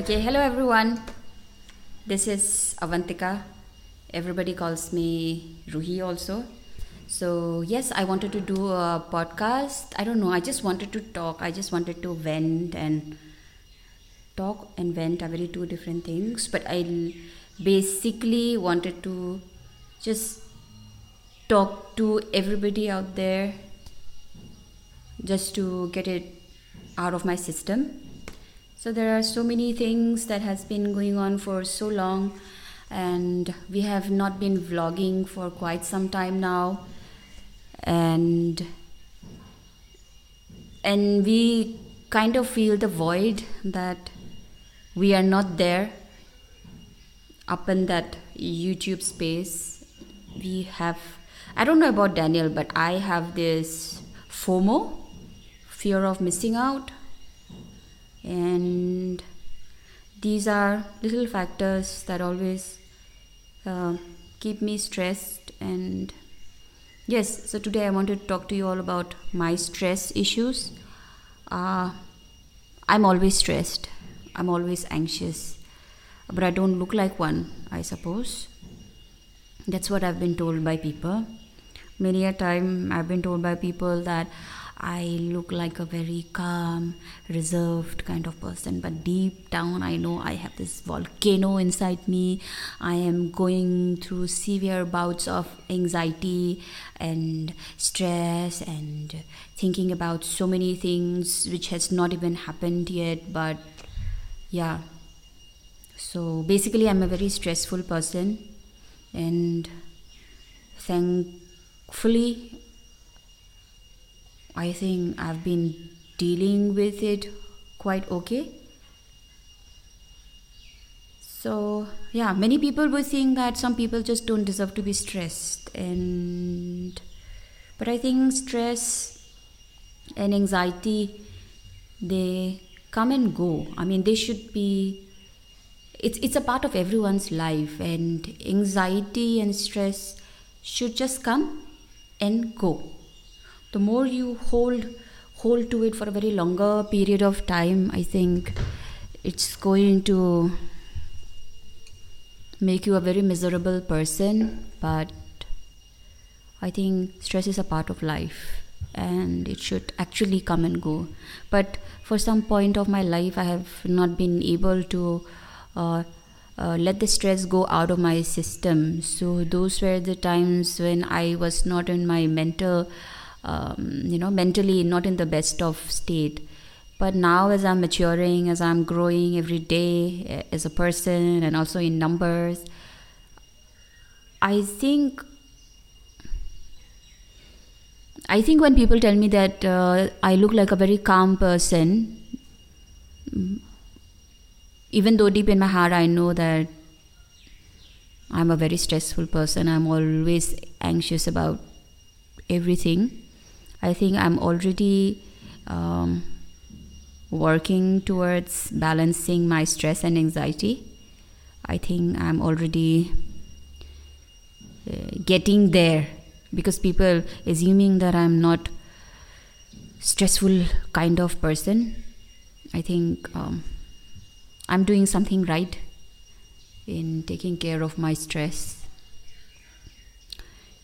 Okay, hello everyone. This is Avantika. Everybody calls me Ruhi also. So, yes, I wanted to do a podcast. I don't know, I just wanted to talk. I just wanted to vent and talk and vent are very two different things. But I basically wanted to just talk to everybody out there just to get it out of my system so there are so many things that has been going on for so long and we have not been vlogging for quite some time now. And and we kind of feel the void that we are not there up in that youtube space. We have i don't know about daniel but i have this fomo fear of missing out and these are little factors that always uh, keep me stressed and yes so today i wanted to talk to you all about my stress issues. Uh, i'm always stressed. I'm always anxious. But i don't look like one i suppose. That's what i've been told by people. Many a time i've been told by people that I look like a very calm, reserved kind of person, but deep down, I know I have this volcano inside me. I am going through severe bouts of anxiety and stress and thinking about so many things which has not even happened yet. But yeah, so basically, I'm a very stressful person, and thankfully, I think I've been dealing with it quite okay. So, yeah, many people were saying that some people just don't deserve to be stressed. And, but I think stress and anxiety, they come and go. I mean, they should be, it's, it's a part of everyone's life. And anxiety and stress should just come and go the more you hold hold to it for a very longer period of time i think it's going to make you a very miserable person but i think stress is a part of life and it should actually come and go. But for some point of my life i have not been able to uh, uh, let the stress go out of my system. So those were the times when i was not in my mental um, you know mentally not in the best of state. But now as i'm maturing as i'm growing every day eh, as a person and also in numbers i think i think when people tell me that uh, i look like a very calm person even though deep in my heart i know that i'm a very stressful person i'm always anxious about everything I think I'm already um, working towards balancing my stress and anxiety. I think I'm already uh, getting there because people assuming that I'm not stressful kind of person. I think um, I'm doing something right in taking care of my stress.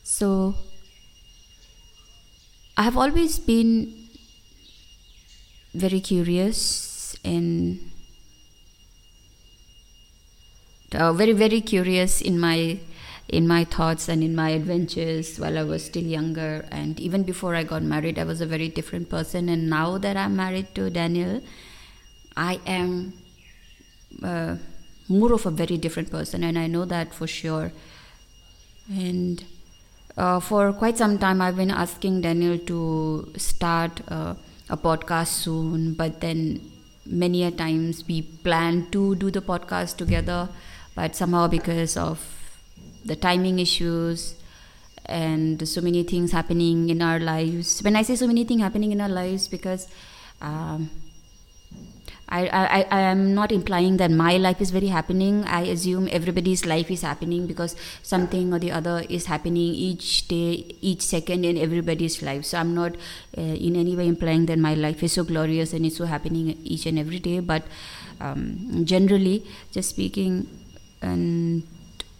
So I have always been very curious and uh, very very curious in my in my thoughts and in my adventures while I was still younger. And even before I got married I was a very different person. And now that I'm married to Daniel I am uh, more of a very different person. And I know that for sure. And uh, for quite some time, I've been asking Daniel to start uh, a podcast soon, but then many a times we plan to do the podcast together, but somehow because of the timing issues and so many things happening in our lives. When I say so many things happening in our lives, because um, I, I, I am not implying that my life is very happening. I assume everybody's life is happening because something or the other is happening each day, each second in everybody's life. So I'm not uh, in any way implying that my life is so glorious and it's so happening each and every day. But um, generally, just speaking, and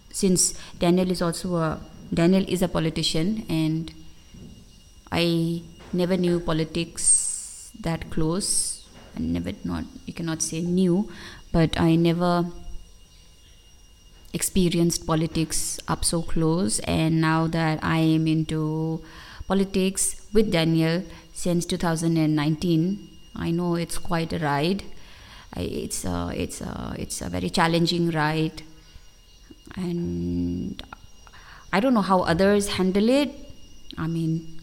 since Daniel is also a Daniel is a politician, and I never knew politics that close never not you cannot say new, but I never experienced politics up so close. And now that I am into politics with Daniel since 2019 I know it's quite a ride. It's a, it's a, it's a very challenging ride. And I don't know how others handle it. I mean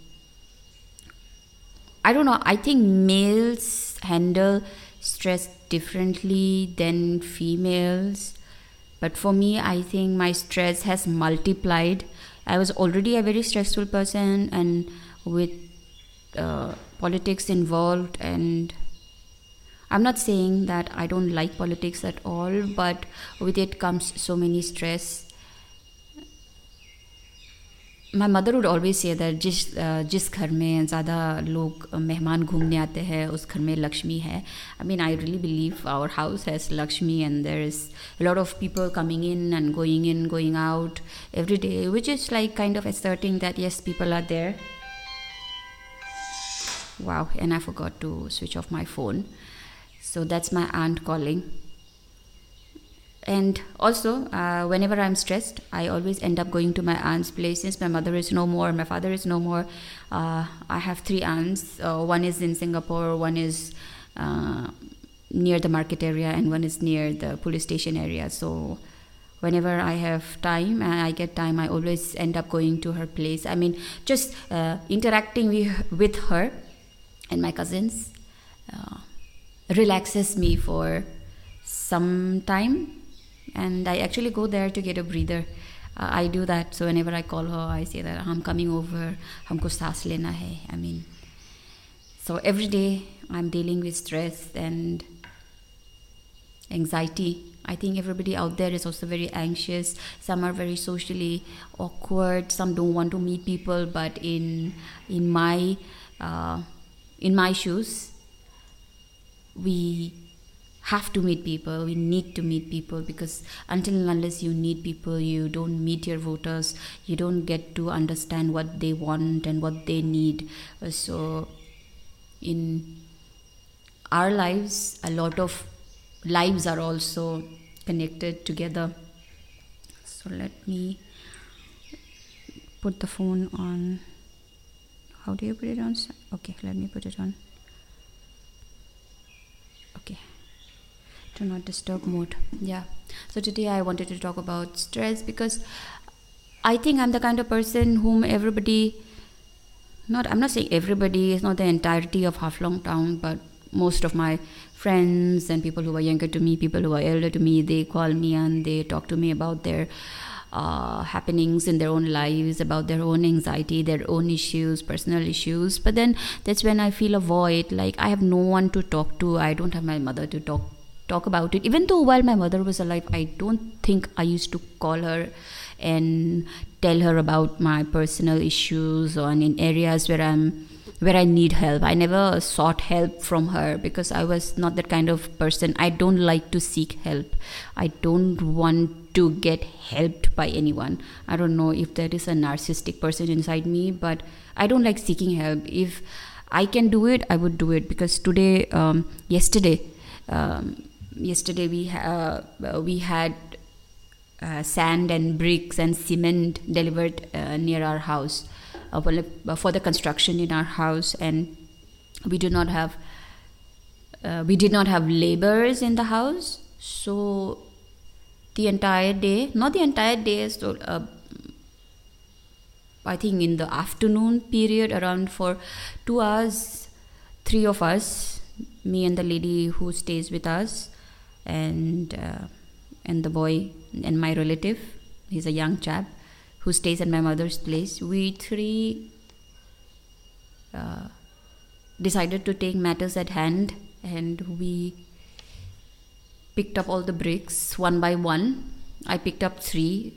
I don't know. I think males handle stress differently than females. But for me, I think my stress has multiplied. I was already a very stressful person, and with uh, politics involved, and I'm not saying that I don't like politics at all, but with it comes so many stress my mother would always say that जिस जिस घर में ज़्यादा लोग मेहमान घूमने आते हैं, उस घर में लक्ष्मी है। I mean I really believe our house has Lakshmi and there is lot of people coming in and going in going out every day which is like kind of asserting that, yes, people are there. Wow, and i forgot to switch off my phone. So that's my aunt calling. And also uh, whenever i'm stressed i always end up going to my aunt's place since my mother is no more my father is no more. Uh, i have three aunts. Uh, one is in singapore one is uh, near the market area and one is near the police station area. So whenever i have time and i get time i always end up going to her place. I mean just uh, interacting with, her and my cousins uh, relaxes me for some time and I actually go there to get a breather. Uh, I do that. So whenever I call her, I say that I'm coming over. हमको सांस लेना है. I mean, so every day I'm dealing with stress and anxiety. I think everybody out there is also very anxious. Some are very socially awkward. Some don't want to meet people. But in in my uh, in my shoes, we have to meet people we need to meet people because until and unless you need people you don't meet your voters you don't get to understand what they want and what they need. Uh, so in our lives a lot of lives are also connected together. So let me put the phone on. How do you put it on okay let me put it on okay do not disturb mode yeah so today i wanted to talk about stress because i think i'm the kind of person whom everybody not i'm not saying everybody is not the entirety of Haflong town but most of my friends and people who are younger to me people who are elder to me they call me and they talk to me about their uh, happenings in their own lives, about their own anxiety, their own issues, personal issues. But then that's when I feel a void. Like I have no one to talk to. I don't have my mother to talk talk about it. Even though while my mother was alive i don't think i used to call her and tell her about my personal issues or in areas where i'm where i need help. I never sought help from her because i was not that kind of person. I don't like to seek help. I don't want to get helped by anyone. I don't know if there is a narcissistic person inside me but i don't like seeking help. If i can do it i would do it because today um, yesterday um, yesterday we ha- uh, we had uh, sand and bricks and cement delivered uh, near our house uh, uh, for the construction in our house. And we do not have uh, we did not have laborers in the house. So the entire day not the entire day so I think in the afternoon period around for two hours three of us me and the lady who stays with us and uh, and the boy and my relative he's a young chap who stays at my mother's place we three uh, decided to take matters at hand and we picked up all the bricks one by one. I picked up three.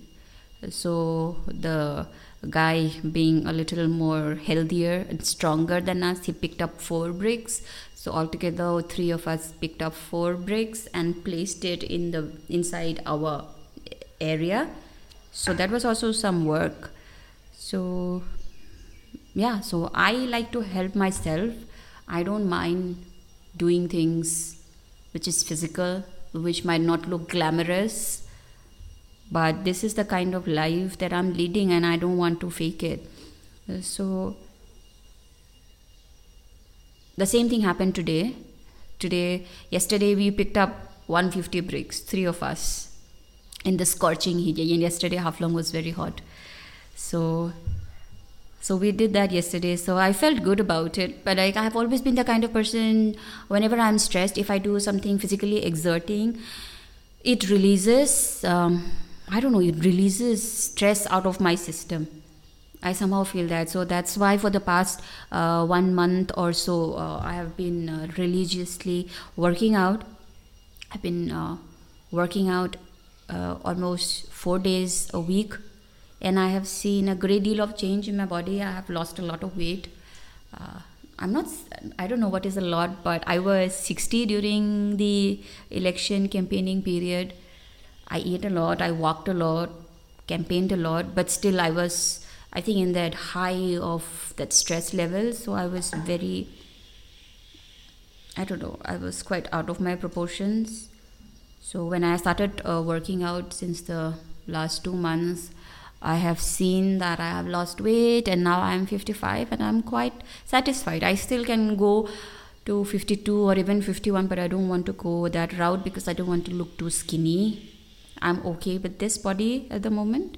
So the guy being a little more healthier and stronger than us, he picked up four bricks. So altogether, three of us picked up four bricks and placed it in the inside our area. So that was also some work. So yeah, so I like to help myself. I don't mind doing things which is physical, which might not look glamorous, but this is the kind of life that I'm leading and I don't want to fake it. So the same thing happened today. Today, yesterday we picked up 150 bricks, three of us, in the scorching heat. And yesterday Haflong was very hot. So so we did that yesterday so i felt good about it but like i've always been the kind of person whenever i'm stressed if i do something physically exerting it releases um, i don't know it releases stress out of my system I somehow feel that. So that's why for the past uh, one month or so, uh, I have been uh, religiously working out. I've been uh, working out uh, almost four days a week, and I have seen a great deal of change in my body. I have lost a lot of weight. Uh, I'm not, I don't know what is a lot, but I was 60 during the election campaigning period. I ate a lot, I walked a lot, campaigned a lot, but still I was I think in that high of that stress level. So I was very, I don't know, I was quite out of my proportions. So when I started uh, working out since the last two months, I have seen that I have lost weight and now I'm 55 and I'm quite satisfied. I still can go to 52 or even 51, but I don't want to go that route because I don't want to look too skinny. I'm okay with this body at the moment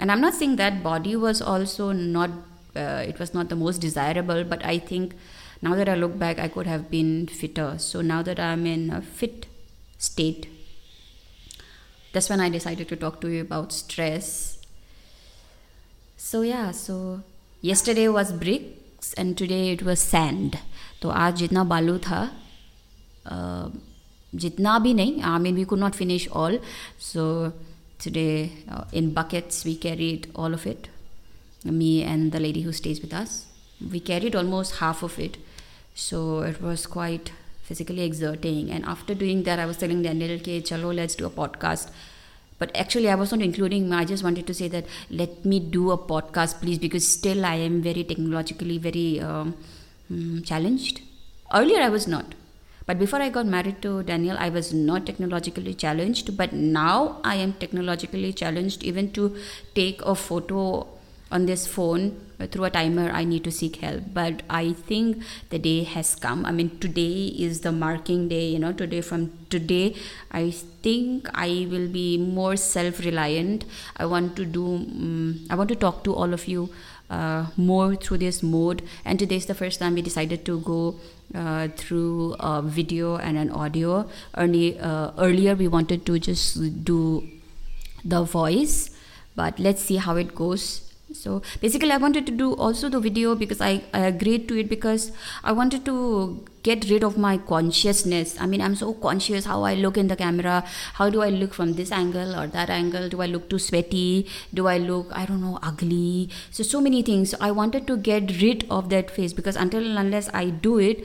and i'm not saying that body was also not uh, it was not the most desirable but i think now that i look back i could have been fitter so now that i'm in a fit state that's when i decided to talk to you about stress so yeah so yesterday was bricks and today it was sand तो आज जितना बालू था जितना भी नहीं I mean we could not finish all so Today, uh, in buckets, we carried all of it. Me and the lady who stays with us. We carried almost half of it. So it was quite physically exerting. And after doing that, I was telling Daniel, okay, chalo, let's do a podcast. But actually, I was not including, I just wanted to say that let me do a podcast, please, because still I am very technologically very um, mm, challenged. Earlier, I was not but before I got married to Daniel, I was not technologically challenged. But now I am technologically challenged even to take a photo on this phone through a timer. I need to seek help. But i think the day has come. I mean today is the marking day you know today from today i think i will be more self reliant i want to do um, i want to talk to all of you uh, more through this mode and today is the first time we decided to go uh, through a video and an audio. Early, uh, earlier, we wanted to just do the voice, but let's see how it goes. So basically, I wanted to do also the video because I, I agreed to it because I wanted to get rid of my consciousness. I mean, I'm so conscious how I look in the camera. How do I look from this angle or that angle? Do I look too sweaty? Do I look, I don't know, ugly? So, so many things. So I wanted to get rid of that face because until unless I do it,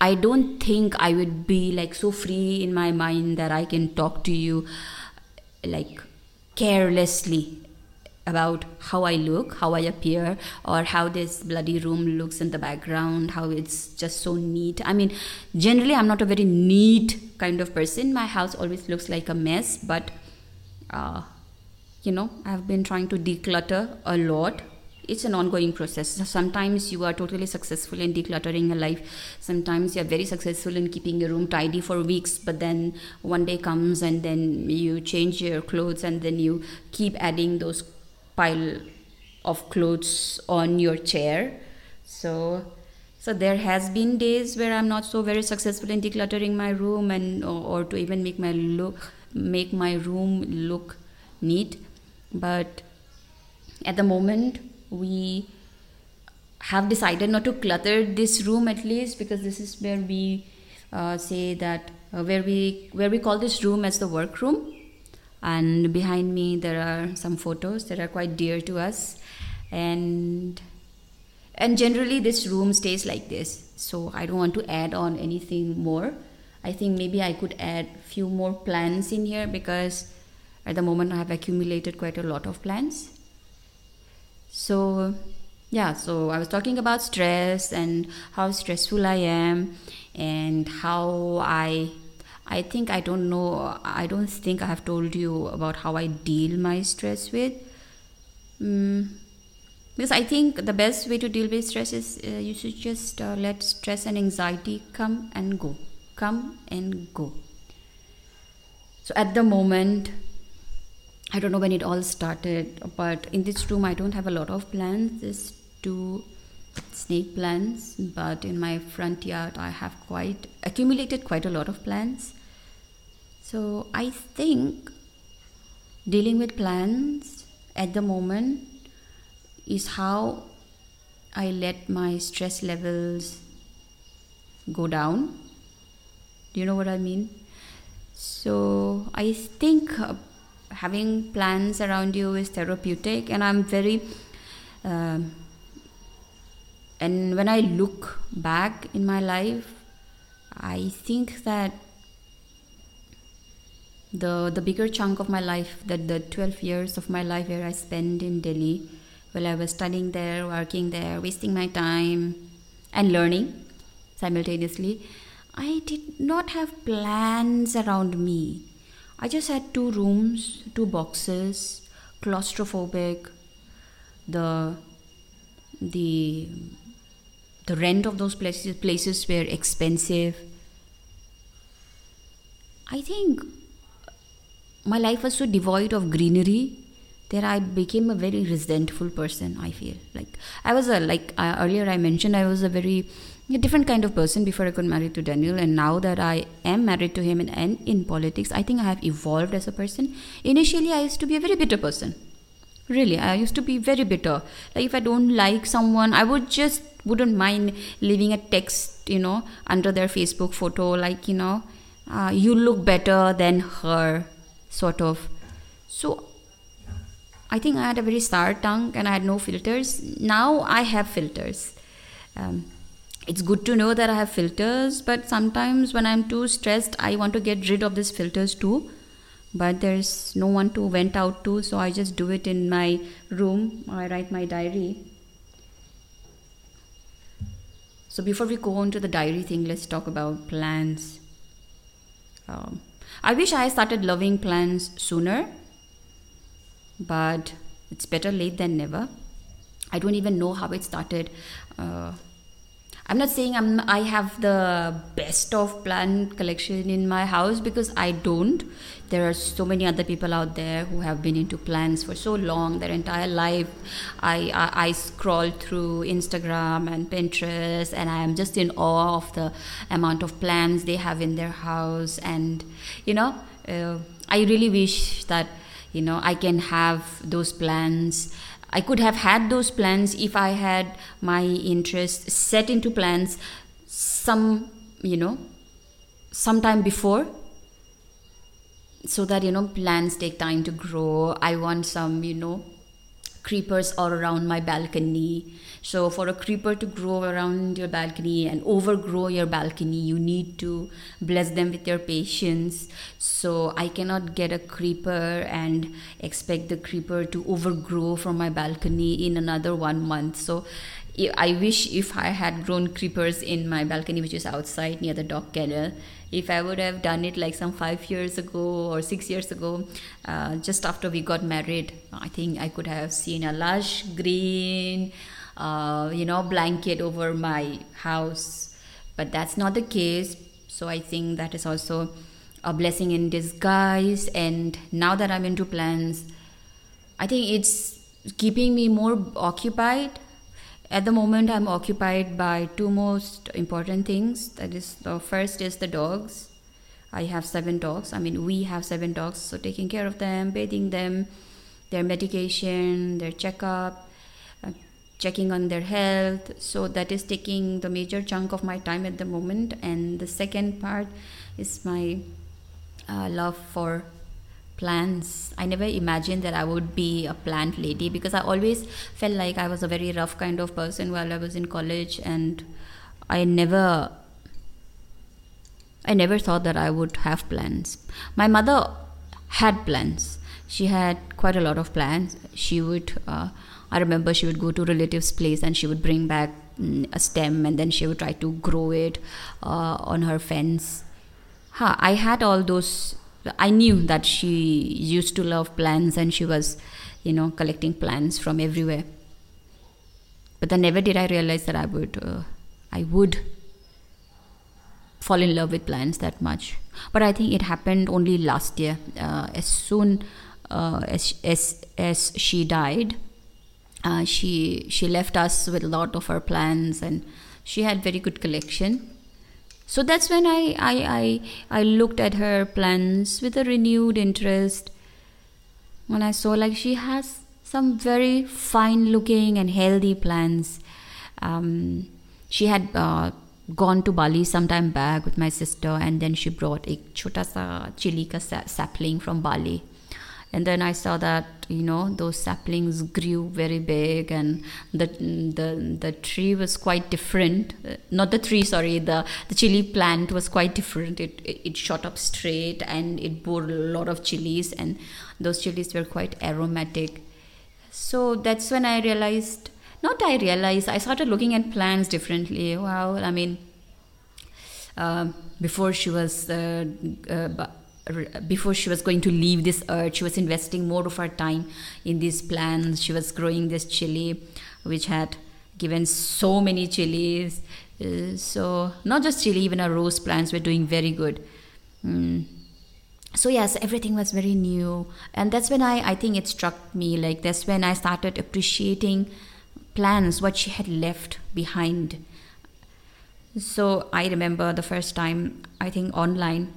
I don't think I would be like so free in my mind that I can talk to you like carelessly about how I look, how I appear, or how this bloody room looks in the background, how it's just so neat. I mean, generally, I'm not a very neat kind of person. My house always looks like a mess, but uh, you know, I've been trying to declutter a lot it's an ongoing process. Sometimes you are totally successful in decluttering your life. Sometimes you are very successful in keeping your room tidy for weeks, but then one day comes and then you change your clothes and then you keep adding those pile of clothes on your chair. So so there has been days where I'm not so very successful in decluttering my room and or, or to even make my look make my room look neat. But at the moment we have decided not to clutter this room at least because this is where we uh, say that uh, where we where we call this room as the workroom, and behind me there are some photos that are quite dear to us, and and generally this room stays like this. So I don't want to add on anything more. I think maybe I could add a few more plants in here because at the moment I have accumulated quite a lot of plants. So yeah so i was talking about stress and how stressful i am and how i i think i don't know i don't think i have told you about how i deal my stress with mm, because i think the best way to deal with stress is uh, you should just uh, let stress and anxiety come and go come and go so at the moment I don't know when it all started, but in this room I don't have a lot of plants. This two snake plants, but in my front yard I have quite accumulated quite a lot of plants. So I think dealing with plans at the moment is how I let my stress levels go down. Do you know what I mean? So I think uh, having plans around you is therapeutic, and I'm very. Um, and when I look back in my life, I think that the the bigger chunk of my life, that the 12 years of my life where I spent in Delhi, while I was studying there, working there, wasting my time, and learning simultaneously, I did not have plans around me. I just had two rooms, two boxes, claustrophobic. The the the rent of those places places were expensive i think my life was so devoid of greenery that i became a very resentful person i feel. Like i was a like uh, earlier i mentioned i was a very a different kind of person before i got married to daniel. And now that i am married to him and, and in politics i think i have evolved as a person. Initially i used to be a very bitter person. Really i used to be very bitter. Like if i don't like someone i would just wouldn't mind leaving a text you know under their facebook photo. Like you know uh, you look better than her sort of. So i think i had a very sour tongue and i had no filters. Now i have filters. Um, it's good to know that i have filters but sometimes when i'm too stressed i want to get rid of these filters too. But there's no one to vent out to so i just do it in my room. I write my diary. So before we go on to the diary thing let's talk about plans. um, i wish i started loving plants sooner but it's better late than never. I don't even know how it started uh, I'm not saying I'm I have the best of plant collection in my house because I don't. There are so many other people out there who have been into plants for so long, their entire life. I I, I scroll through Instagram and Pinterest, and I am just in awe of the amount of plants they have in their house. And you know, uh, I really wish that you know I can have those plans. I could have had those plans if I had my interest set into plans some, you know, sometime before so that you know plants take time to grow. I want some you know creepers are around my balcony. So for a creeper to grow around your balcony and overgrow your balcony you need to bless them with your patience. So i cannot get a creeper and expect the creeper to overgrow from my balcony in another one month. So I wish if I had grown creepers in my balcony, which is outside near the dog kennel, if I would have done it like some five years ago or six years ago, uh, just after we got married, I think I could have seen a lush green, uh, you know, blanket over my house. But that's not the case. So I think that is also a blessing in disguise. And now that I'm into plants, I think it's keeping me more occupied. At the moment, I'm occupied by two most important things. That is, the first is the dogs. I have seven dogs. I mean, we have seven dogs. So taking care of them, bathing them, their medication, their checkup, checking on their health so that is taking the major chunk of my time at the moment and the second part is my uh, love for plants i never imagined that i would be a plant lady because i always felt like i was a very rough kind of person while i was in college and i never i never thought that i would have plants my mother had plants she had quite a lot of plants she would uh, I remember she would go to relatives' place and she would bring back mm, a stem and then she would try to grow it uh, on her fence. Huh, I had all those. I knew that she used to love plants and she was, you know, collecting plants from everywhere. But then never did I realize that I would, uh, I would fall in love with plants that much. But I think it happened only last year. Uh, as soon uh, as as as she died, uh, she she left us with a lot of her plants and she had very good collection so that's when I, I i i looked at her plans with a renewed interest. When i saw like she has some very fine looking and healthy plants um, she had uh, gone to bali some time back with my sister and then she brought a chota sa chili ka sapling from bali and then i saw that you know those saplings grew very big and the the the tree was quite different. Uh, not the tree sorry the the chili plant was quite different. It, it shot up straight and it bore a lot of chilies and those chilies were quite aromatic. So that's when i realized not i realized i started looking at plants differently. Wow i mean uh, before she was uh, uh, before she was going to leave this earth she was investing more of her time in these plants she was growing this chili which had given so many chilies. Uh, so not just chili even our rose plants were doing very good. Mm. so yes everything was very new. And that's when i i think it struck me like that's when i started appreciating plants what she had left behind. So i remember the first time i think online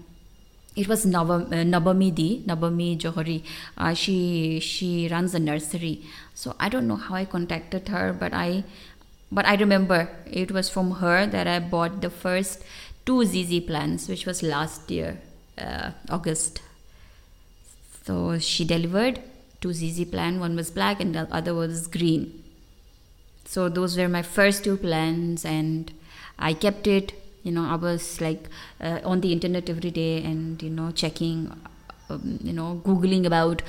it was Navam, uh, Nabami Di, Nabami Johari. Uh, she she runs a nursery. So I don't know how I contacted her, but I but I remember it was from her that I bought the first two ZZ plants, which was last year, uh, August. So she delivered two ZZ plant. One was black and the other was green. So those were my first two plants, and I kept it you know i was like uh, on the internet every day and you know checking um, you know googling about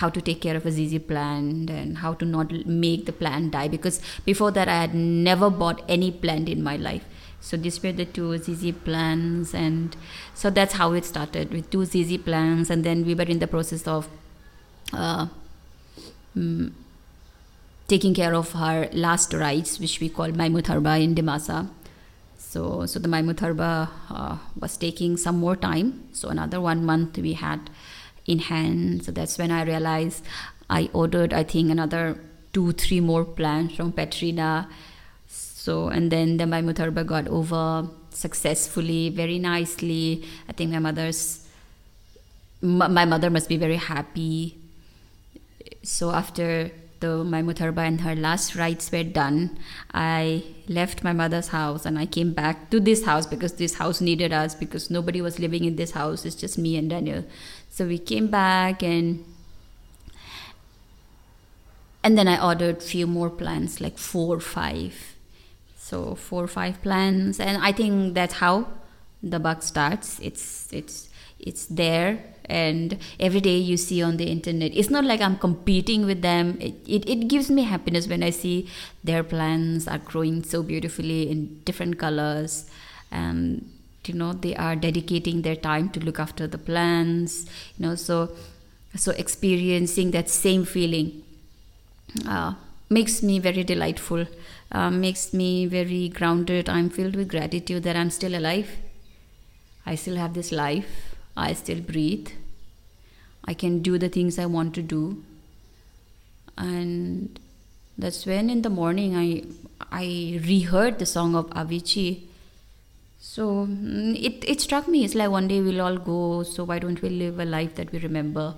how to take care of a zz plant and how to not make the plant die because before that i had never bought any plant in my life. So these were the two zz plants and so that's how it started with two zz plants and then we were in the process of uh, mm, taking care of her last rites which we call Maimutharba in Dimasa so, so the Maimutharba uh, was taking some more time. So another one month we had in hand. So that's when I realized I ordered, I think, another two, three more plants from Petrina. So, and then the Maimutharba got over successfully, very nicely. I think my mother's, my mother must be very happy. So after the Maimutharba and her last rites were done, I left my mother's house and I came back to this house because this house needed us because nobody was living in this house. It's just me and Daniel. So we came back and and then I ordered few more plants, like four or five. So four or five plants, and I think that's how the bug starts. It's it's it's there and every day you see on the internet. It's not like i'm competing with them. It, it, it gives me happiness when i see their plants are growing so beautifully in different colors. And you know they are dedicating their time to look after the plants you know so so experiencing that same feeling uh, makes me very delightful. Uh, makes me very grounded. I'm filled with gratitude that i'm still alive. I still have this life. I still breathe. I can do the things I want to do. And that's when in the morning I I reheard the song of Avicii. So mm, it, it struck me. It's like one day we'll all go, so why don't we live a life that we remember?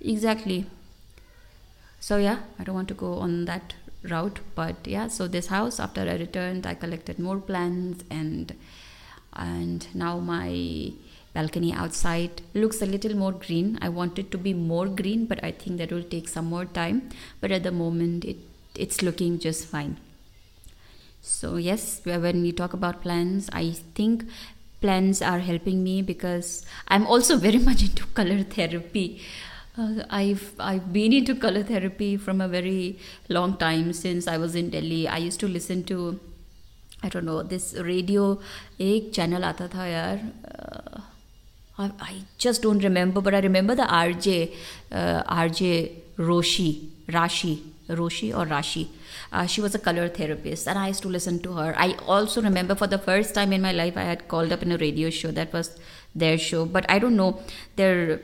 Exactly. So yeah, I don't want to go on that route but yeah so this house after i returned i collected more plants and and now my balcony outside looks a little more green i want it to be more green but i think that will take some more time but at the moment it it's looking just fine so yes when we talk about plants i think plants are helping me because i'm also very much into color therapy uh, I've I've been into color therapy from a very long time since I was in Delhi. I used to listen to I don't know this radio एक channel आता था यार uh, I, just don't remember but I remember the RJ uh, RJ Roshi Rashi Roshi or Rashi uh, she was a color therapist and I used to listen to her I also remember for the first time in my life I had called up in a radio show that was their show but I don't know their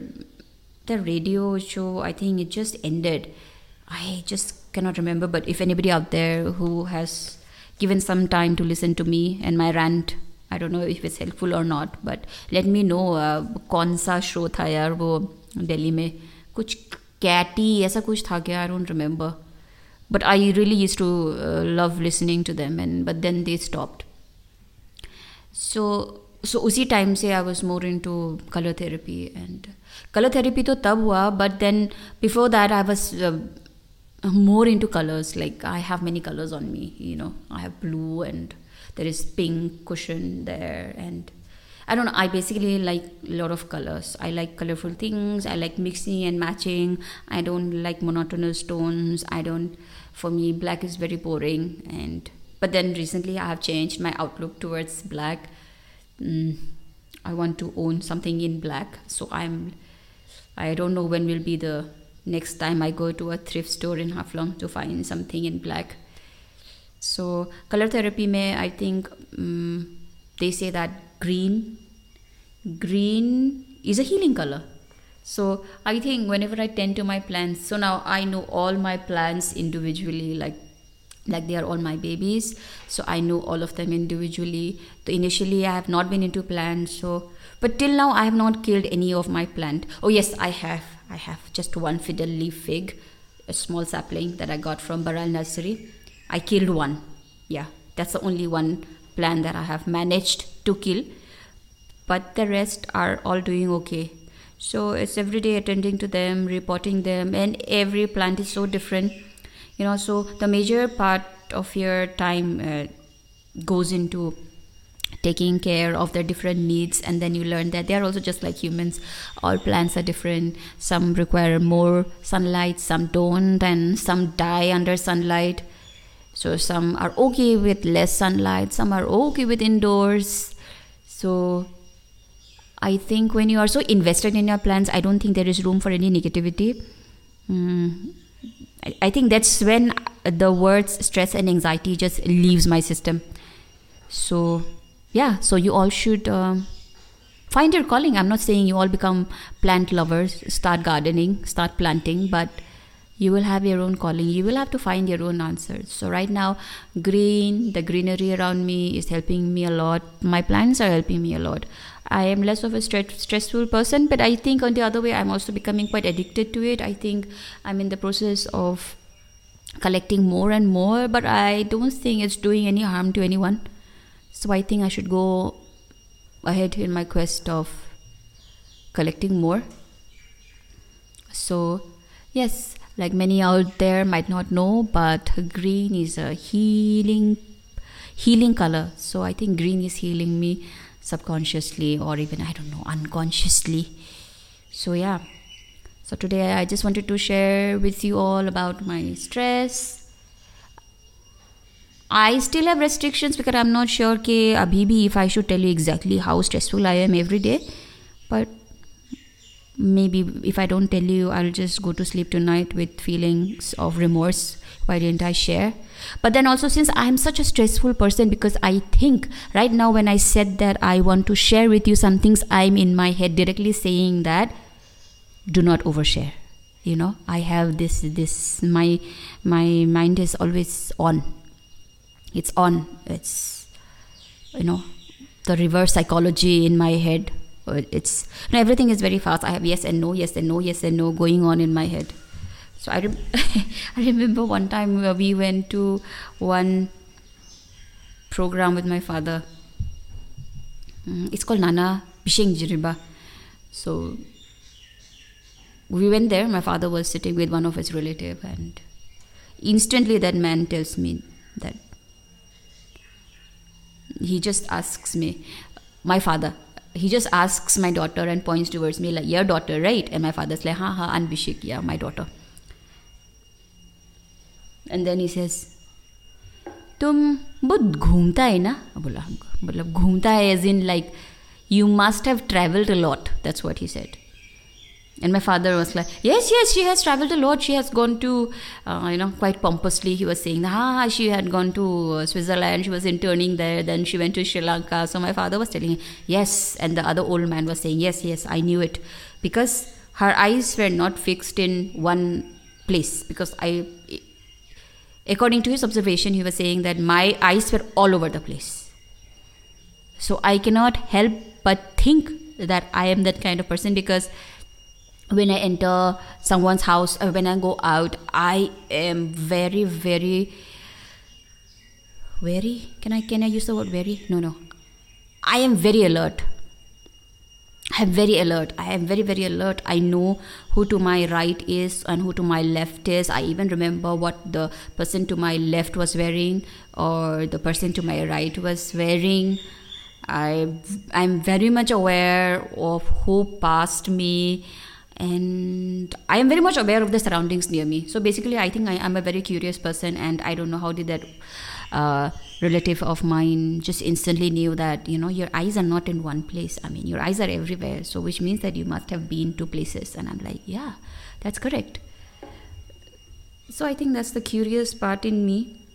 the radio show, I think it just ended. I just cannot remember, but if anybody out there who has given some time to listen to me and my rant, I don't know if is helpful or not but let me know कौन सा show था यार वो दिल्ली में? कुछ Katie ऐसा कुछ था क्या? I don't remember but I really use to love listening to them and but then they stopped so so उसी टाइम से I was more into colour therapy and colour therapy तो तब हुआ but then before that I was more into colours like I have many colours on me you know I have blue and there is pink cushion there and i don't know i basically like a lot of colors. I like colorful things. I like mixing and matching. I don't like monotonous tones. I don't for me black is very boring and but then recently i have changed my outlook towards black. Mm, I want to own something in black. So I'm, I don't know when will be the next time I go to a thrift store in Haflong to find something in black. So color therapy may I think um, they say that green, green is a healing color. So I think whenever I tend to my plants, so now I know all my plants individually, like like they are all my babies. So i know all of them individually. So initially i have not been into plants so but till now i have not killed any of my plant. Oh yes i have. I have just one fiddle leaf fig a small sapling that i got from baral nursery i killed one. Yeah that's the only one plant that i have managed to kill. But the rest are all doing okay. So it's every day attending to them reporting them and every plant is so different. You know so the major part of your time uh, goes into taking care of their different needs and then you learn that they are also just like humans. All plants are different. Some require more sunlight some don't and some die under sunlight so some are okay with less sunlight some are okay with indoors so i think when you are so invested in your plants i don't think there is room for any negativity mm, I think that's when the words stress and anxiety just leaves my system. So yeah, so you all should um, find your calling. I'm not saying you all become plant lovers, start gardening, start planting, but you will have your own calling. You will have to find your own answers. So right now, green, the greenery around me is helping me a lot. My plants are helping me a lot. I am less of a stress, stressful person, but I think on the other way, I'm also becoming quite addicted to it. I think I'm in the process of collecting more and more, but I don't think it's doing any harm to anyone. So I think I should go ahead in my quest of collecting more. So, yes, like many out there might not know, but green is a healing healing color. So I think green is healing me subconsciously or even I don't know unconsciously. So yeah. So today I just wanted to share with you all about my stress. I still have restrictions because I'm not sure ke abhi bhi if I should tell you exactly how stressful I am every day. But maybe if I don't tell you, I'll just go to sleep tonight with feelings of remorse. Why didn't I share? But then also, since I'm such a stressful person, because I think right now when I said that I want to share with you some things, I'm in my head directly saying that do not overshare. You know, I have this, this, my, my mind is always on. It's on. It's, you know, the reverse psychology in my head. It's, know, everything is very fast. I have yes and no, yes and no, yes and no going on in my head. So I, I remember one time we went to one program with my father. Mm, it's called Nana Bisheng Jiriba. So we went there. My father was sitting with one of his relative, and instantly that man tells me that he just asks me, my father, he just asks my daughter and points towards me like, your daughter, right? And my father's like, ha ha, Anbishik, yeah, my daughter. And then he says, तुम बहुत घूमता है ना बोला मतलब घूमता है as in like you must have travelled a lot that's what he said and my father was like, yes, yes, she has traveled a lot. She has gone to, uh, you know, quite pompously. He was saying, ah, she had gone to uh, Switzerland. She was interning there. Then she went to Sri Lanka. So my father was telling him, yes. And the other old man was saying, yes, yes, I knew it. Because her eyes were not fixed in one place. Because I, according to his observation, he was saying that my eyes were all over the place. So I cannot help but think that I am that kind of person because when I enter someone's house or when I go out, I am very, very, very. Can I can I use the word very? No, no. I am very alert. I am very alert. I am very, very alert. I know who to my right is and who to my left is. I even remember what the person to my left was wearing or the person to my right was wearing. I I'm very much aware of who passed me and i am very much aware of the surroundings near me. So basically i think I, am a very curious person and i don't know how did that uh, relative of mine just instantly knew that you know your eyes are not in one place. I mean your eyes are everywhere. So which means that you must have been to places. And i'm like yeah that's correct. So i think that's the curious part in me.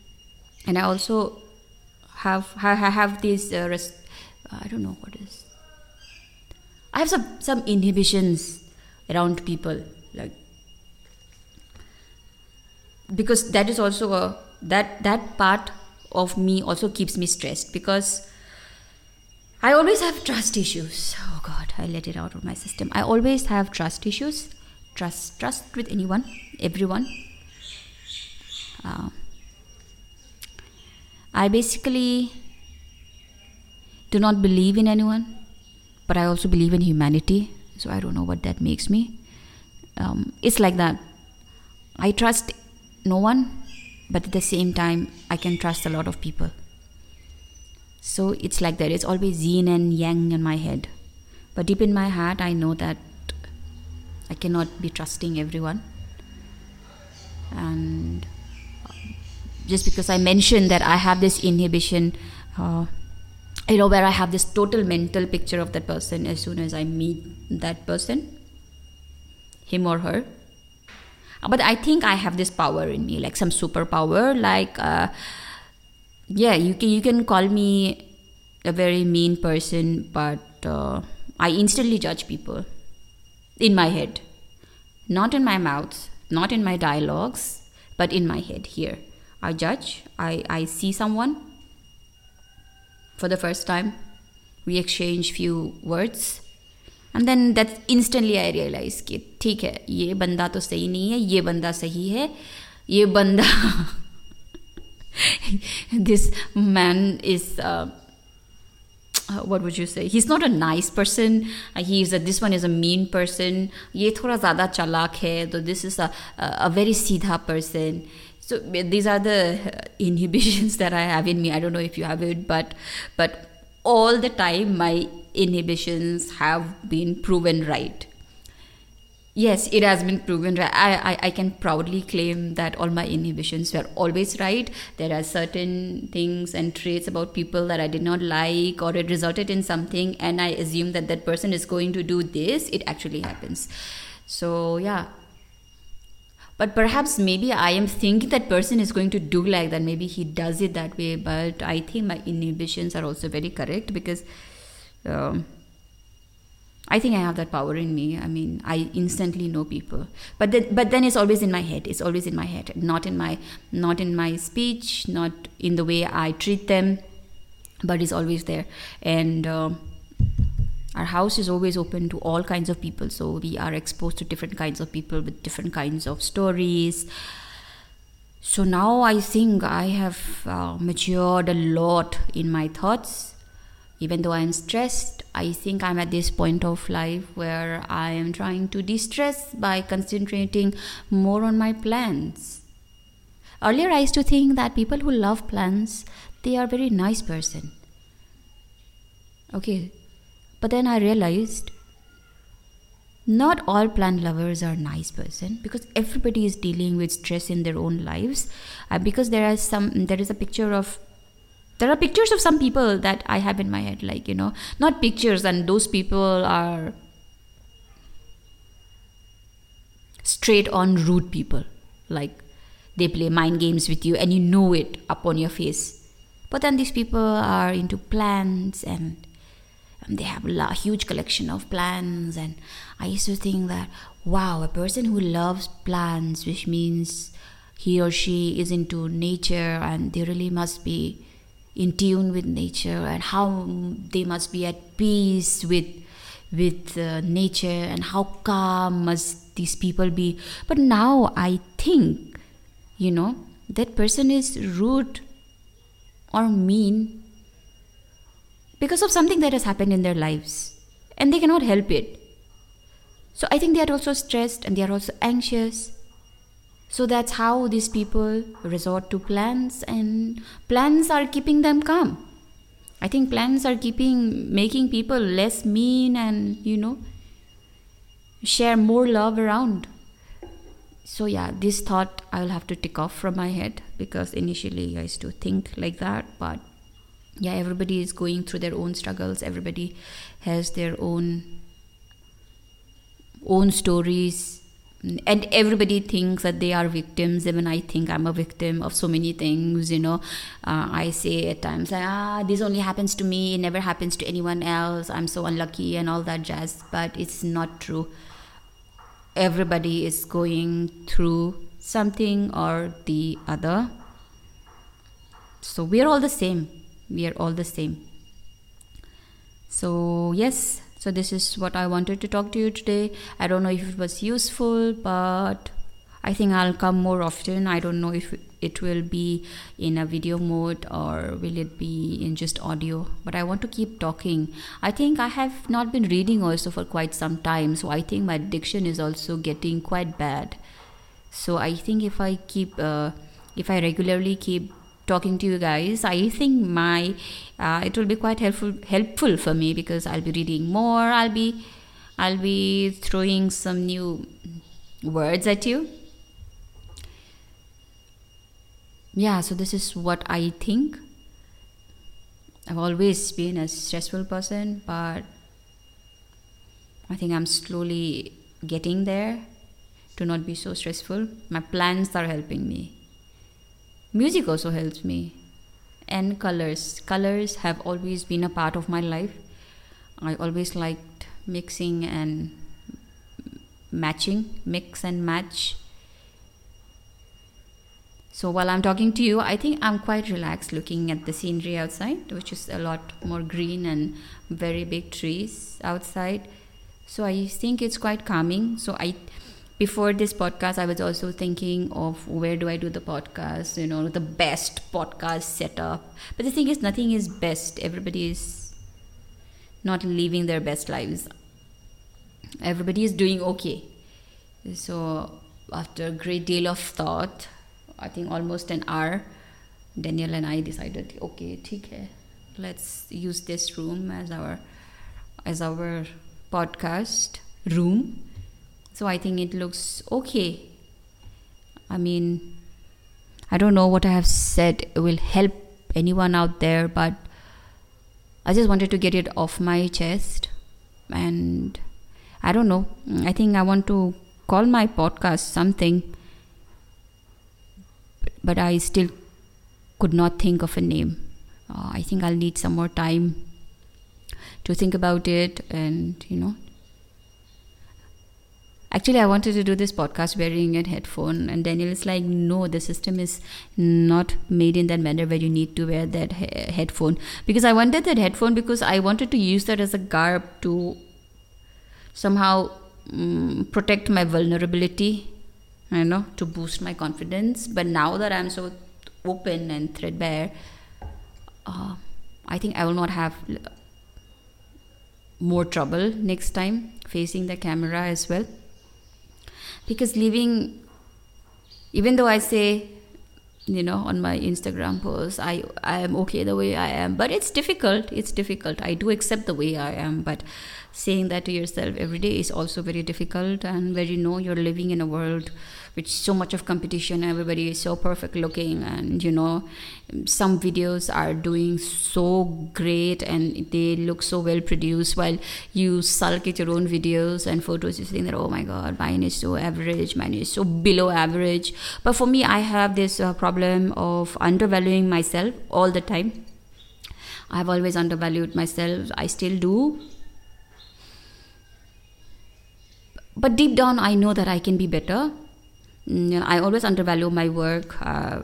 And i also have have these uh, res- i don't know what is i have some some inhibitions around people like because that is also a that that part of me also keeps me stressed because I always have trust issues. Oh God, I let it out of my system. I always have trust issues. Trust, trust with anyone, everyone. Uh, I basically do not believe in anyone, but I also believe in humanity. So I don't know what that makes me. Um, it's like that. I trust no one, but at the same time, I can trust a lot of people. So it's like that. It's always yin and yang in my head. But deep in my heart, I know that I cannot be trusting everyone. And just because I mentioned that I have this inhibition, uh, you know where i have this total mental picture of that person as soon as i meet that person him or her. But i think i have this power in me like some superpower like uh, yeah you can you can call me a very mean person but uh, i instantly judge people in my head. Not in my mouth not in my dialogues but in my head here. I judge i i see someone for the first time. We exchange few words. And then that instantly I realize कि ठीक है ये बंदा तो सही नहीं है ये बंदा सही है ये बंदा man is uh, what would you say he's not a nice person he's a, this one is a mean person ये थोड़ा ज़्यादा चालाक है तो this is a, a very सीधा person so these are the uh, inhibitions that i have in me. I don't know if you have it but but all the time my inhibitions have been proven right. Yes it has been proven right. I, I, I can proudly claim that all my inhibitions were always right. There are certain things and traits about people that i did not like or it resulted in something and i assume that that person is going to do this. It actually happens. So yeah but perhaps maybe i am thinking that person is going to do like that. Maybe he does it that way. But i think my inhibitions are also very correct because um, i think i have that power in me. I mean i instantly know people. But then but then it's always in my head. It's always in my head. Not in my not in my speech not in the way i treat them but it's always there. And uh, our house is always open to all kinds of people so we are exposed to different kinds of people with different kinds of stories. So now i think i have uh, matured a lot in my thoughts. Even though i'm stressed i think i'm at this point of life where i am trying to de-stress by concentrating more on my plans earlier i used to think that people who love plants they are very nice person. Okay but then I realized not all plant lovers are nice person because everybody is dealing with stress in their own lives. Uh, because there are some there is a picture of there are pictures of some people that i have in my head like you know not pictures and those people are straight on rude people. Like they play mind games with you and you know it upon your face. But then these people are into plants and they have a huge collection of plants and i used to think that wow a person who loves plants which means he or she is into nature and they really must be in tune with nature and how they must be at peace with with uh, nature and how calm must these people be. But now i think you know that person is rude or mean because of something that has happened in their lives and they cannot help it. So I think they are also stressed and they are also anxious. So that's how these people resort to plans and plans are keeping them calm. I think plans are keeping making people less mean and you know share more love around. So yeah, this thought I will have to tick off from my head because initially I used to think like that, but yeah everybody is going through their own struggles. Everybody has their own own stories. And everybody thinks that they are victims. Even i think i'm a victim of so many things you know. Uh, i say at times ah this only happens to me. It never happens to anyone else. I'm so unlucky and all that jazz. But it's not true. Everybody is going through something or the other. So we're all the same we are all the same. So yes. So this is what i wanted to talk to you today. I don't know if it was useful but i think i'll come more often. I don't know if it will be in a video mode or will it be in just audio but i want to keep talking. I think i have not been reading also for quite some time so i think my diction is also getting quite bad. So i think if i keep uh, if i regularly keep talking to you guys i think my uh, it will be quite helpful helpful for me because i'll be reading more i'll be i'll be throwing some new words at you. Yeah so this is what i think. I've always been a stressful person but i think i'm slowly getting there to not be so stressful. My plans are helping me Music also helps me. And colors. Colors have always been a part of my life. I always liked mixing and matching, mix and match. So while I'm talking to you, I think I'm quite relaxed looking at the scenery outside, which is a lot more green and very big trees outside. So I think it's quite calming. So I before this podcast i was also thinking of where do i do the podcast you know the best podcast setup. But the thing is nothing is best. Everybody is not living their best lives. Everybody is doing okay. So after a great deal of thought i think almost an hour daniel and i decided okay okay let's use this room as our as our podcast room so I think it looks okay. I mean, I don't know what I have said it will help anyone out there, but I just wanted to get it off my chest. And I don't know. I think I want to call my podcast something, but I still could not think of a name. Uh, I think I'll need some more time to think about it and, you know, actually i wanted to do this podcast wearing a headphone. And daniel is like no the system is not made in that manner where you need to wear that he- headphone. Because i wanted that headphone because i wanted to use that as a garb to somehow um, protect my vulnerability you know to boost my confidence. But now that i'm so open and threadbare uh, i think i will not have more trouble next time facing the camera as well because living even though i say you know on my instagram post i i am okay the way i am but it's difficult it's difficult. I do accept the way i am but saying that to yourself every day is also very difficult and where you know you're living in a world with so much of competition everybody is so perfect looking and you know some videos are doing so great and they look so well produced while you sulk at your own videos and photos you think that oh my god mine is so average mine is so below average. But for me i have this uh, problem of undervaluing myself all the time. I've always undervalued myself. I still do but deep down i know that i can be better Mm, I always undervalue my work. Uh,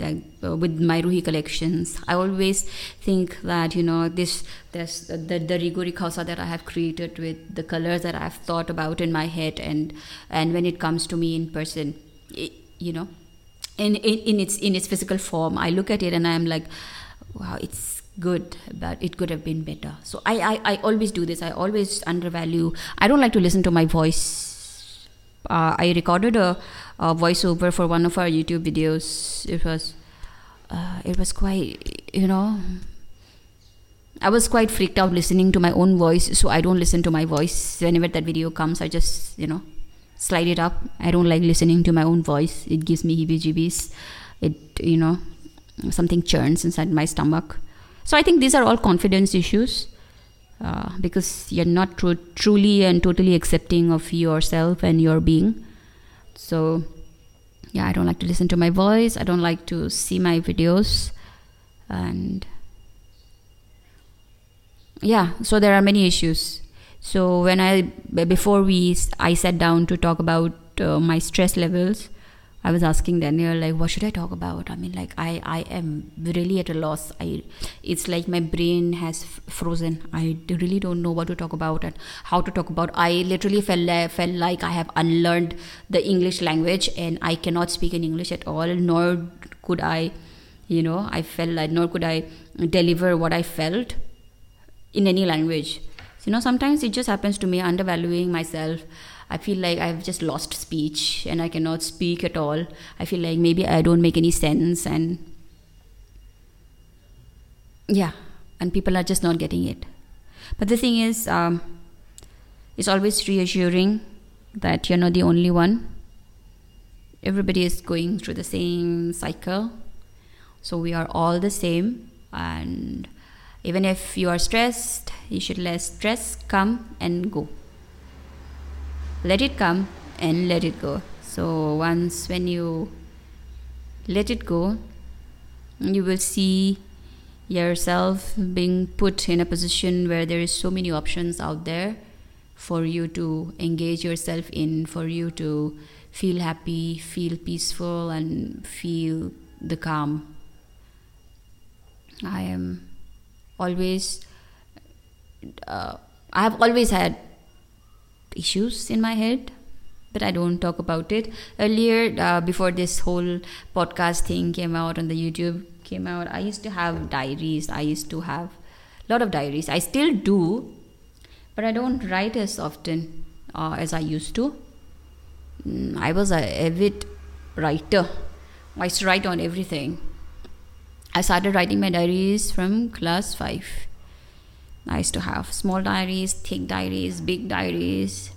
uh, with my Ruhi collections, I always think that you know this, this the the Rigori that I have created with the colors that I've thought about in my head, and and when it comes to me in person, it, you know, in, in in its in its physical form, I look at it and I'm like, wow, it's good but it could have been better so I, I i always do this i always undervalue i don't like to listen to my voice uh, i recorded a uh, voiceover for one of our YouTube videos. It was uh, it was quite you know I was quite freaked out listening to my own voice, so I don't listen to my voice whenever that video comes. I just you know slide it up. I don't like listening to my own voice. It gives me heebie-jeebies. It you know something churns inside my stomach. So I think these are all confidence issues. Uh, because you're not tr- truly and totally accepting of yourself and your being so, yeah, I don't like to listen to my voice. I don't like to see my videos. And yeah, so there are many issues. So, when I, before we, I sat down to talk about uh, my stress levels, I was asking Daniel like what should I talk about? I mean like I I am really at a loss. I it's like my brain has f- frozen. I really don't know what to talk about and how to talk about. I literally felt like, felt like I have unlearned the English language and I cannot speak in English at all nor could I you know I felt like nor could I deliver what I felt in any language. You know sometimes it just happens to me undervaluing myself I feel like I've just lost speech and I cannot speak at all. I feel like maybe I don't make any sense and yeah, and people are just not getting it. But the thing is, um, it's always reassuring that you're not the only one. Everybody is going through the same cycle. So we are all the same. And even if you are stressed, you should let stress come and go let it come and let it go. So once when you let it go you will see yourself being put in a position where there is so many options out there for you to engage yourself in for you to feel happy feel peaceful and feel the calm. I am always uh, i have always had issues in my head but I don't talk about it. Earlier, uh, before this whole podcast thing came out on the YouTube came out, I used to have diaries. I used to have a lot of diaries. I still do, but I don't write as often uh, as I used to. Mm, I was a avid writer. I used to write on everything. I started writing my diaries from class five. I used to have small diaries, thick diaries, big diaries.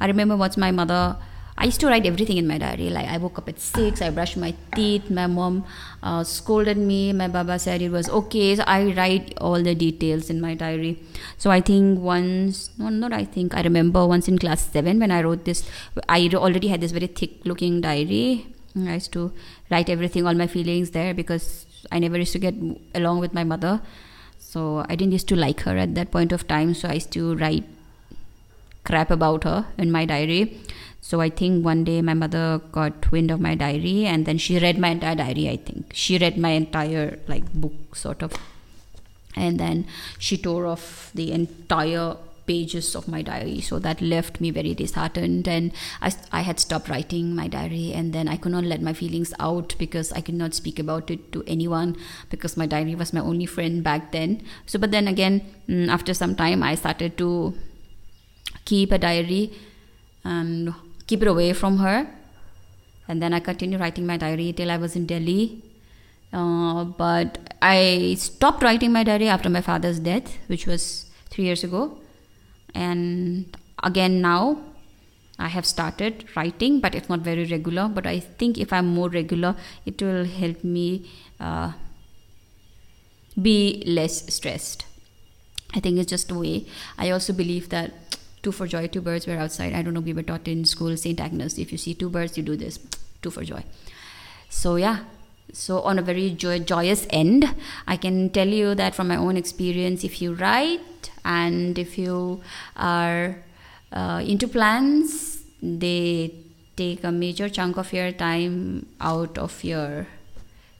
I remember once my mother, I used to write everything in my diary. Like I woke up at six, I brushed my teeth, my mom uh, scolded me, my baba said it was okay. So I write all the details in my diary. So I think once, no, not I think, I remember once in class seven when I wrote this, I already had this very thick looking diary. I used to write everything, all my feelings there because I never used to get along with my mother so I didn't used to like her at that point of time. So I used to write crap about her in my diary. So I think one day my mother got wind of my diary and then she read my entire diary, I think. She read my entire like book sort of. And then she tore off the entire pages of my diary so that left me very disheartened and I, I had stopped writing my diary and then i could not let my feelings out because i could not speak about it to anyone because my diary was my only friend back then so but then again mm, after some time i started to keep a diary and keep it away from her. And then I continued writing my diary till I was in Delhi. Uh, but I stopped writing my diary after my father's death, which was three years ago. And again, now I have started writing, but it's not very regular. But I think if I'm more regular, it will help me uh, be less stressed. I think it's just a way. I also believe that two for joy, two birds were outside. I don't know, we were taught in school, St. Agnes, if you see two birds, you do this, two for joy. So, yeah. So, on a very joy- joyous end, I can tell you that from my own experience, if you write and if you are uh, into plans, they take a major chunk of your time out of your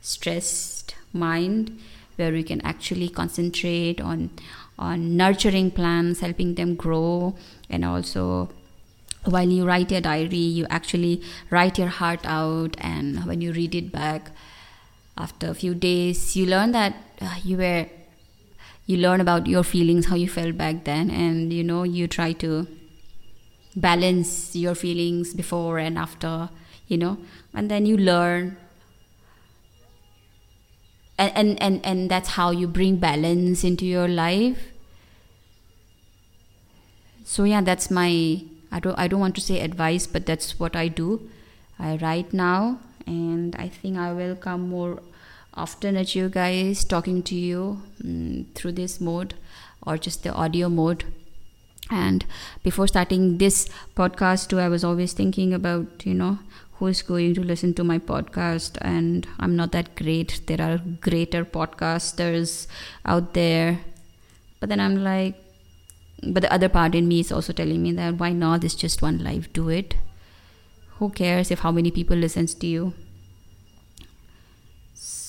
stressed mind where you can actually concentrate on on nurturing plants, helping them grow, and also while you write your diary, you actually write your heart out, and when you read it back after a few days, you learn that uh, you were you learn about your feelings, how you felt back then, and you know you try to balance your feelings before and after, you know, and then you learn. And, and and and that's how you bring balance into your life. So yeah that's my i don't i don't want to say advice but that's what i do i write now. And i think i will come more often at you guys talking to you um, through this mode or just the audio mode. And before starting this podcast too i was always thinking about you know who's going to listen to my podcast. And i'm not that great. There are greater podcasters out there. But then i'm like but the other part in me is also telling me that why not? It's just one life. Do it. Who cares if how many people listens to you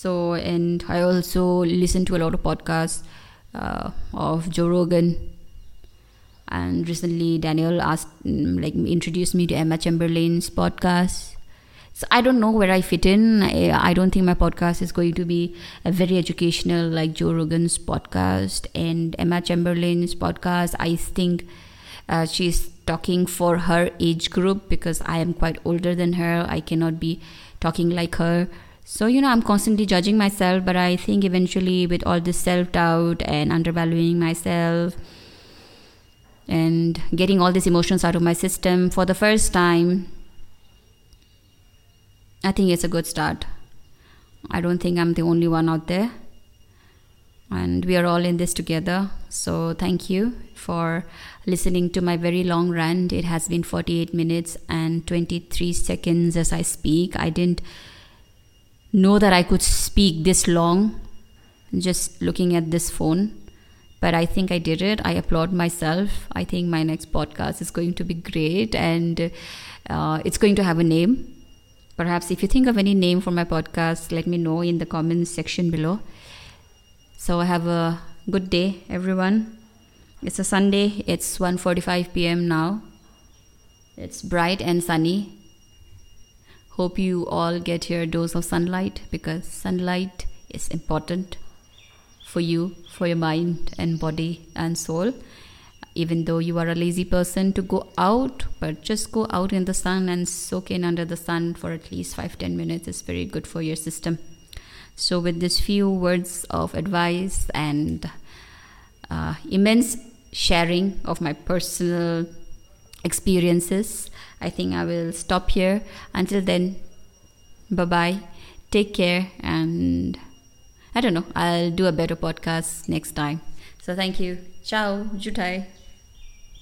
so and i also listen to a lot of podcasts uh, of joe rogan and recently daniel asked mm, like introduced me to emma chamberlain's podcast so I don't know where I fit in. I, I, don't think my podcast is going to be a very educational like Joe Rogan's podcast and Emma Chamberlain's podcast. I think uh, she's talking for her age group because I am quite older than her. I cannot be talking like her. So, you know, I'm constantly judging myself, but I think eventually, with all this self doubt and undervaluing myself and getting all these emotions out of my system for the first time, I think it's a good start. I don't think I'm the only one out there. And we are all in this together. So thank you for listening to my very long rant. It has been 48 minutes and 23 seconds as I speak. I didn't know that I could speak this long just looking at this phone. But I think I did it. I applaud myself. I think my next podcast is going to be great and uh, it's going to have a name Perhaps if you think of any name for my podcast, let me know in the comments section below. So have a good day, everyone. It's a Sunday. It's 1:45 p.m. now. It's bright and sunny. Hope you all get your dose of sunlight because sunlight is important for you, for your mind and body and soul. Even though you are a lazy person to go out but just go out in the sun and soak in under the sun for at least 5 10 minutes is very good for your system. So with these few words of advice and uh, immense sharing of my personal experiences i think i will stop here. Until then bye bye take care and i don't know i'll do a better podcast next time. So thank you. Ciao. Jutai